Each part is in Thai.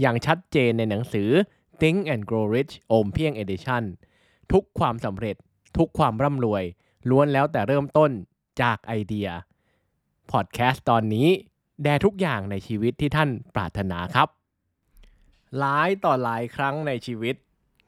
อย่างชัดเจนในหนังสือ Think and Grow Rich โอมเพียง Edition ทุกความสำเร็จ ทุกความร่ำรวย ล้วนแล้วแต่เริ่มต้นจากไอเดีย พอดแคสต์ตอนนี้ แด่ทุกอย่างในชีวิตที่ท่านปรารถนาครับ หลายต่อหลายครั้งในชีวิต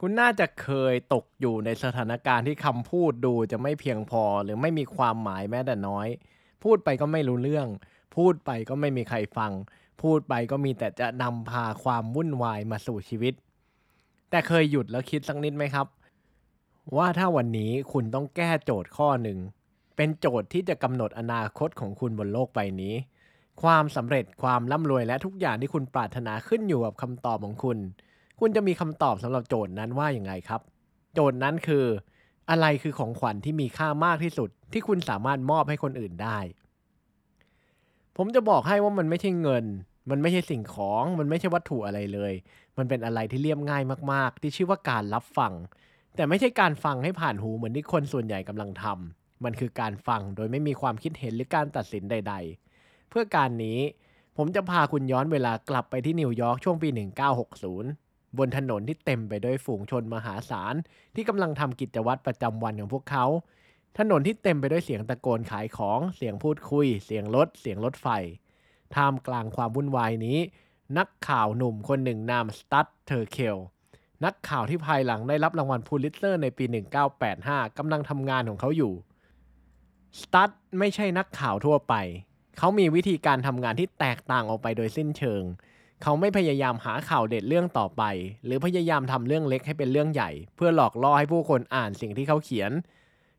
คุณน่าจะเคยตกอยู่ในสถานการณ์ที่คำพูดดูจะไม่เพียงพอ หรือไม่มีความหมายแม้แต่น้อย พูดไปก็ไม่รู้เรื่อง พูดไปก็ไม่มีใครฟัง พูดไปก็มีแต่จะนำพาความวุ่นวายมาสู่ชีวิต แต่เคยหยุดแล้วคิดสักนิดไหมครับ ว่าถ้าวันนี้คุณต้องแก้โจทย์ข้อหนึ่ง เป็นโจทย์ที่จะกำหนดอนาคตของคุณบนโลกใบนี้ ความสำเร็จความร่ำรวยและทุกอย่างที่คุณปรารถนาขึ้นอยู่กับคำตอบของคุณ คุณจะมีคำตอบสำหรับโจทย์นั้นว่าอย่างไงครับ โจทย์นั้นคือ อะไรคือของขวัญที่มีค่ามากที่สุด ที่คุณสามารถมอบให้คนอื่นได้ ผมจะบอกให้ว่ามันไม่ใช่เงิน มันไม่ใช่สิ่งของ มันไม่ใช่วัตถุอะไรเลย มันเป็นอะไรที่เรียบง่ายมาก ๆ ที่ชื่อว่าการรับฟัง แต่ไม่ใช่การฟังให้ผ่านหูเหมือนที่คนส่วนใหญ่กำลังทำมันคือการฟังโดยไม่มีความคิดเห็นหรือการตัดสินใด ๆ เพื่อการนี้ผมจะพาคุณย้อนเวลากลับไปที่นิวยอร์กช่วงปี 1960 บนถนนที่เต็มไปด้วยฝูงชนมหาศาลที่กำลังทำกิจวัตรประจำวันของพวกเขา ถนนที่เต็มไปด้วยเสียงตะโกนขายของ เสียงพูดคุย เสียงรถ เสียงรถไฟ ท่ามกลางความวุ่นวายนี้ นักข่าวหนุ่มคนหนึ่งนามสตัดเทอร์เคล นักข่าวที่ภายหลังได้รับรางวัลพูลิตเซอร์ในปี 1985 กำลังทำงานของเขาอยู่ สตัดไม่ใช่นักข่าวทั่วไป เขามีวิธีการทำงานที่แตกต่างออกไปโดยสิ้นเชิง เขาไม่พยายามหาข่าวเด็ดเรื่องต่อไป หรือพยายามทำเรื่องเล็กให้เป็นเรื่องใหญ่ เพื่อหลอกล่อให้ผู้คนอ่านสิ่งที่เขาเขียน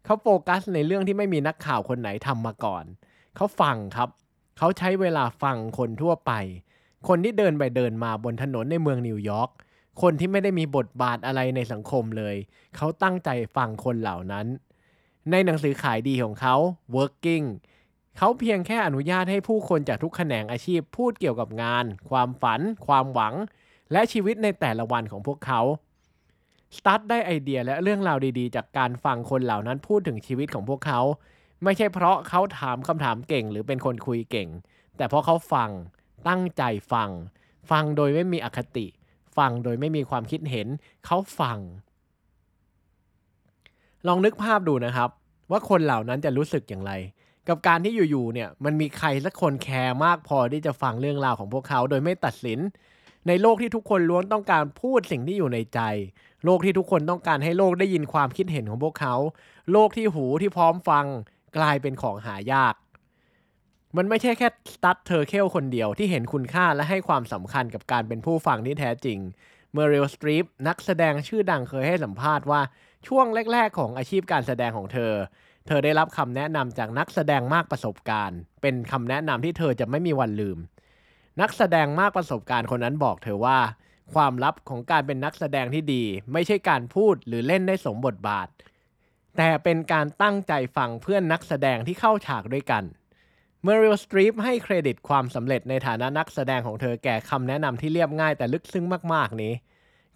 เขาโฟกัสในเรื่องที่ไม่มีนักข่าวคนไหนทำมาก่อน เขาฟังครับ เขาใช้เวลาฟังคนทั่วไป คนที่เดินไปเดินมาบนถนนในเมืองนิวยอร์ก คนที่ไม่ได้มีบทบาทอะไรในสังคมเลย เขาตั้งใจฟังคนเหล่านั้น ในหนังสือขายดีของเขา Working เขาเพียงแค่อนุญาตให้ผู้คนจากทุกแขนงอาชีพพูดเกี่ยวกับงาน ความฝัน ความหวัง และชีวิตในแต่ละวันของพวกเขา ตัดได้ไอเดียและเรื่องราวดีๆ จากการฟังคนเหล่านั้นพูดถึงชีวิตของพวกเขา ไม่ใช่เพราะเขาถามคำถามเก่ง หรือเป็นคนคุยเก่ง แต่เพราะเขาฟังตั้งใจฟัง ฟังโดยไม่มีอคติ ฟังโดยไม่มีความคิดเห็น เขาฟัง ลองนึกภาพดูนะครับ ว่าคนเหล่านั้นจะรู้สึกอย่างไร กับการที่อยู่ๆเนี่ยมันมีใครสักคนแคร์มากพอที่จะฟังเรื่องราวของพวกเขา โดยไม่ตัดสิน ในโลกที่ทุกคนล้วนต้องการพูดสิ่งที่อยู่ในใจ โลกที่ทุกคนต้องการให้โลกได้ยินความคิดเห็นของพวกเขา โลกที่หูที่พร้อมฟังกลายเป็นของหายาก มันไม่ใช่แค่สตัดเทอร์เคลคนเดียวที่เห็นคุณค่าและให้ความสำคัญกับการเป็นผู้ฟังที่แท้จริง เมอรีลสตรีปนักแสดงชื่อดังเคยให้สัมภาษณ์ว่าช่วงแรก ๆ ของอาชีพการแสดงของเธอ เธอได้รับคำแนะนำจากนักแสดงมากประสบการณ์ เป็นคำแนะนำที่เธอจะไม่มีวันลืม นักแสดงมากประสบการณ์คนนั้นบอกเธอว่า ความลับของการเป็นนักแสดงที่ดี ไม่ใช่การพูดหรือเล่นได้สมบทบาท แต่เป็นการตั้งใจฟังเพื่อนนักแสดงที่เข้าฉากด้วยกันเมอรีลสตรีปให้เครดิตความสำเร็จในฐานะนักแสดงของเธอแก่คำแนะนำที่เรียบง่ายแต่ลึกซึ้งมากๆนี้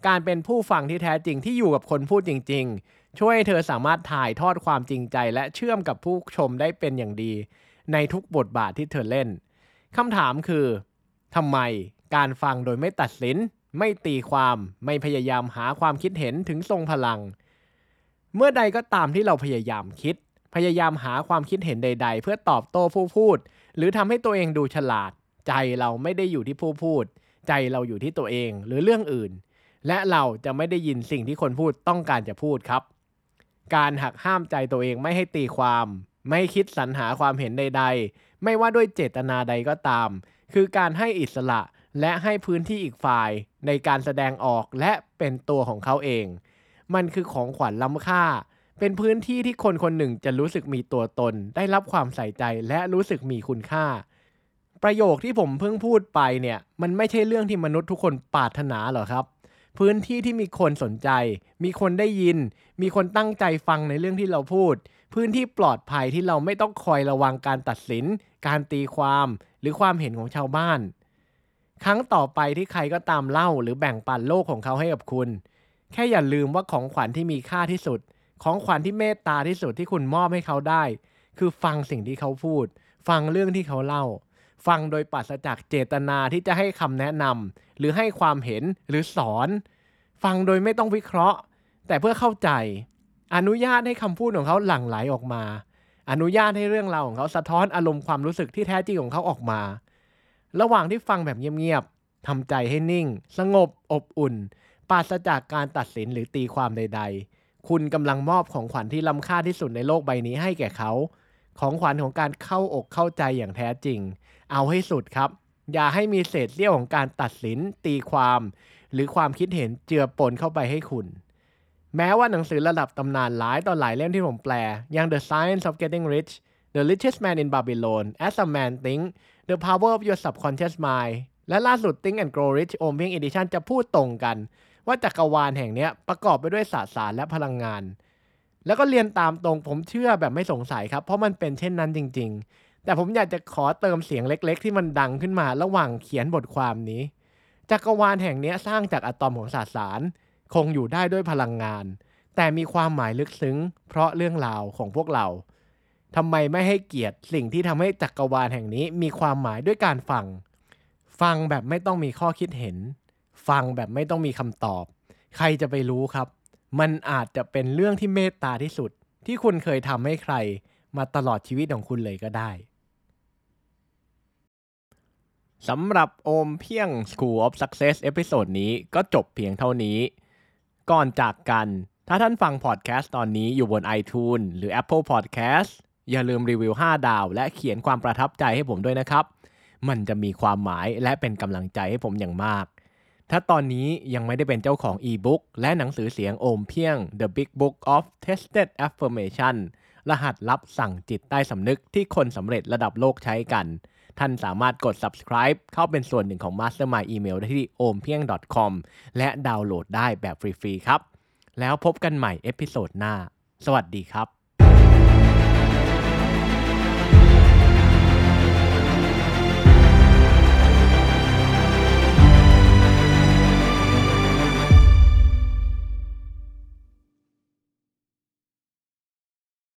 การเป็นผู้ฟังที่แท้จริงที่อยู่กับคนพูดจริง ๆ ช่วยให้เธอสามารถถ่ายทอดความจริงใจ และเชื่อมกับผู้ชมได้เป็นอย่างดี ในทุกบทบาทที่เธอเล่นคำถามคือ ทำไมการฟังโดยไม่ตัดสิน ไม่ตีความไม่พยายามหาความคิดเห็นถึงทรงพลัง เมื่อใดก็ตามที่เราพยายามคิด พยายามหาความคิดเห็นใด ๆ เพื่อตอบโต้ผู้พูด หรือทำให้ตัวเองดูฉลาด ใจเราไม่ได้อยู่ที่ผู้พูด ใจเราอยู่ที่ตัวเองหรือเรื่องอื่น และเราจะไม่ได้ยินสิ่งที่คนพูดต้องการจะพูดครับ การหักห้ามใจตัวเองไม่ให้ตีความ ไม่คิดสรรหาความเห็นใด ๆ ไม่ว่าด้วยเจตนาใดก็ตาม คือการให้อิสระและให้พื้นที่อีกฝ่ายในการแสดงออกและเป็นตัวของเขาเอง มันคือของขวัญล้ำค่า เป็นพื้นที่ที่คนคนหนึ่งจะรู้สึกมีตัวตน ได้รับความใส่ใจและรู้สึกมีคุณค่า ประโยคที่ผมเพิ่งพูดไปเนี่ย มันไม่ใช่เรื่องที่มนุษย์ทุกคนปรารถนาหรอครับ พื้นที่ที่มีคนสนใจ มีคนได้ยิน มีคนตั้งใจฟังในเรื่องที่เราพูด พื้นที่ปลอดภัยที่เราไม่ต้องคอยระวังการตัดสิน การตีความหรือความเห็นของชาวบ้าน ครั้งต่อไปที่ใครก็ตามเล่าหรือแบ่งปันโลกของเขาให้กับคุณ แค่อย่าลืมว่าของขวัญที่มีค่าที่สุด ของขวัญที่เมตตาที่สุดที่คุณมอบให้เขาได้ คือฟังสิ่งที่เขาพูด ฟังเรื่องที่เขาเล่า ฟังโดยปราศจากเจตนาที่จะให้คำแนะนำหรือให้ความเห็นหรือสอน ฟังโดยไม่ต้องวิเคราะห์ แต่เพื่อเข้าใจ อนุญาตให้คำพูดของเขาหลั่งไหลออกมา อนุญาตให้เรื่องราวของเขาสะท้อนอารมณ์ความรู้สึกที่แท้จริงของเขาออกมา ระหว่างที่ฟังแบบเงียบๆทำใจให้นิ่ง สงบอบอุ่น ปราศจากการตัดสินหรือตีความใด ๆ คุณกำลังมอบของขวัญที่ล้ำค่าที่สุดในโลกใบนี้ให้แก่เขา ของขวัญของการเข้าอกเข้าใจอย่างแท้จริง เอาให้สุดครับ อย่าให้มีเศษเสี้ยวของการตัดสิน ตีความ หรือความคิดเห็นเจือปนเข้าไปให้คุณ แม้ว่าหนังสือระดับตำนานหลายต่อหลายเล่มที่ผมแปล อย่าง The Science of Getting Rich The Richest Man in Babylon As a Man Think The Power of Your Subconscious Mind และล่าสุด Think and Grow Rich o m p i n g Edition จะพูดตรงกัน ว่าจักรวาลแห่งนี้ประกอบไปด้วยสสารและพลังงาน แล้วก็เรียนตามตรงผมเชื่อแบบไม่สงสัยครับ เพราะมันเป็นเช่นนั้นจริง ๆ แต่ผมอยากจะขอเติมเสียงเล็ก ๆ ที่มันดังขึ้นมาระหว่างเขียนบทความนี้ จักรวาลแห่งนี้สร้างจากอะตอมของสสาร คงอยู่ได้ด้วยพลังงาน แต่มีความหมายลึกซึ้ง เพราะเรื่องราวของพวกเราทำไมไม่ให้เกียรติสิ่งที่ทำให้จักรวาลแห่งนี้มีความหมายด้วยการฟัง ฟังแบบไม่ต้องมีข้อคิดเห็น ฟังแบบไม่ต้องมีคำตอบ ใครจะไปรู้ครับ มันอาจจะเป็นเรื่องที่เมตตาที่สุด ที่คุณเคยทำให้ใคร มาตลอดชีวิตของคุณเลยก็ได้สำหรับโอมเพียง School of Success episode นี้ก็จบเพียงเท่านี้ ก่อนจากกัน ถ้าท่านฟังพอดแคสต์ตอนนี้อยู่บน iTunes หรือ Apple Podcast อย่าลืมรีวิว 5 ดาว และเขียนความประทับใจให้ผมด้วยนะครับ มันจะมีความหมายและเป็นกำลังใจให้ผมอย่างมาก ถ้าตอนนี้ยังไม่ได้เป็นเจ้าของอีบุ๊กและหนังสือเสียงโอมเพียง The Big Book of Tested Affirmation รหัสลับสั่งจิตใต้สำนึกที่คนสำเร็จระดับโลกใช้กัน ท่านสามารถกด subscribe เข้าเป็นส่วนหนึ่งของ Mastermind Email ได้ที่ ompieng.com และดาวน์โหลดได้แบบฟรีๆครับ แล้วพบกันใหม่ episode หน้า สวัสดีครับ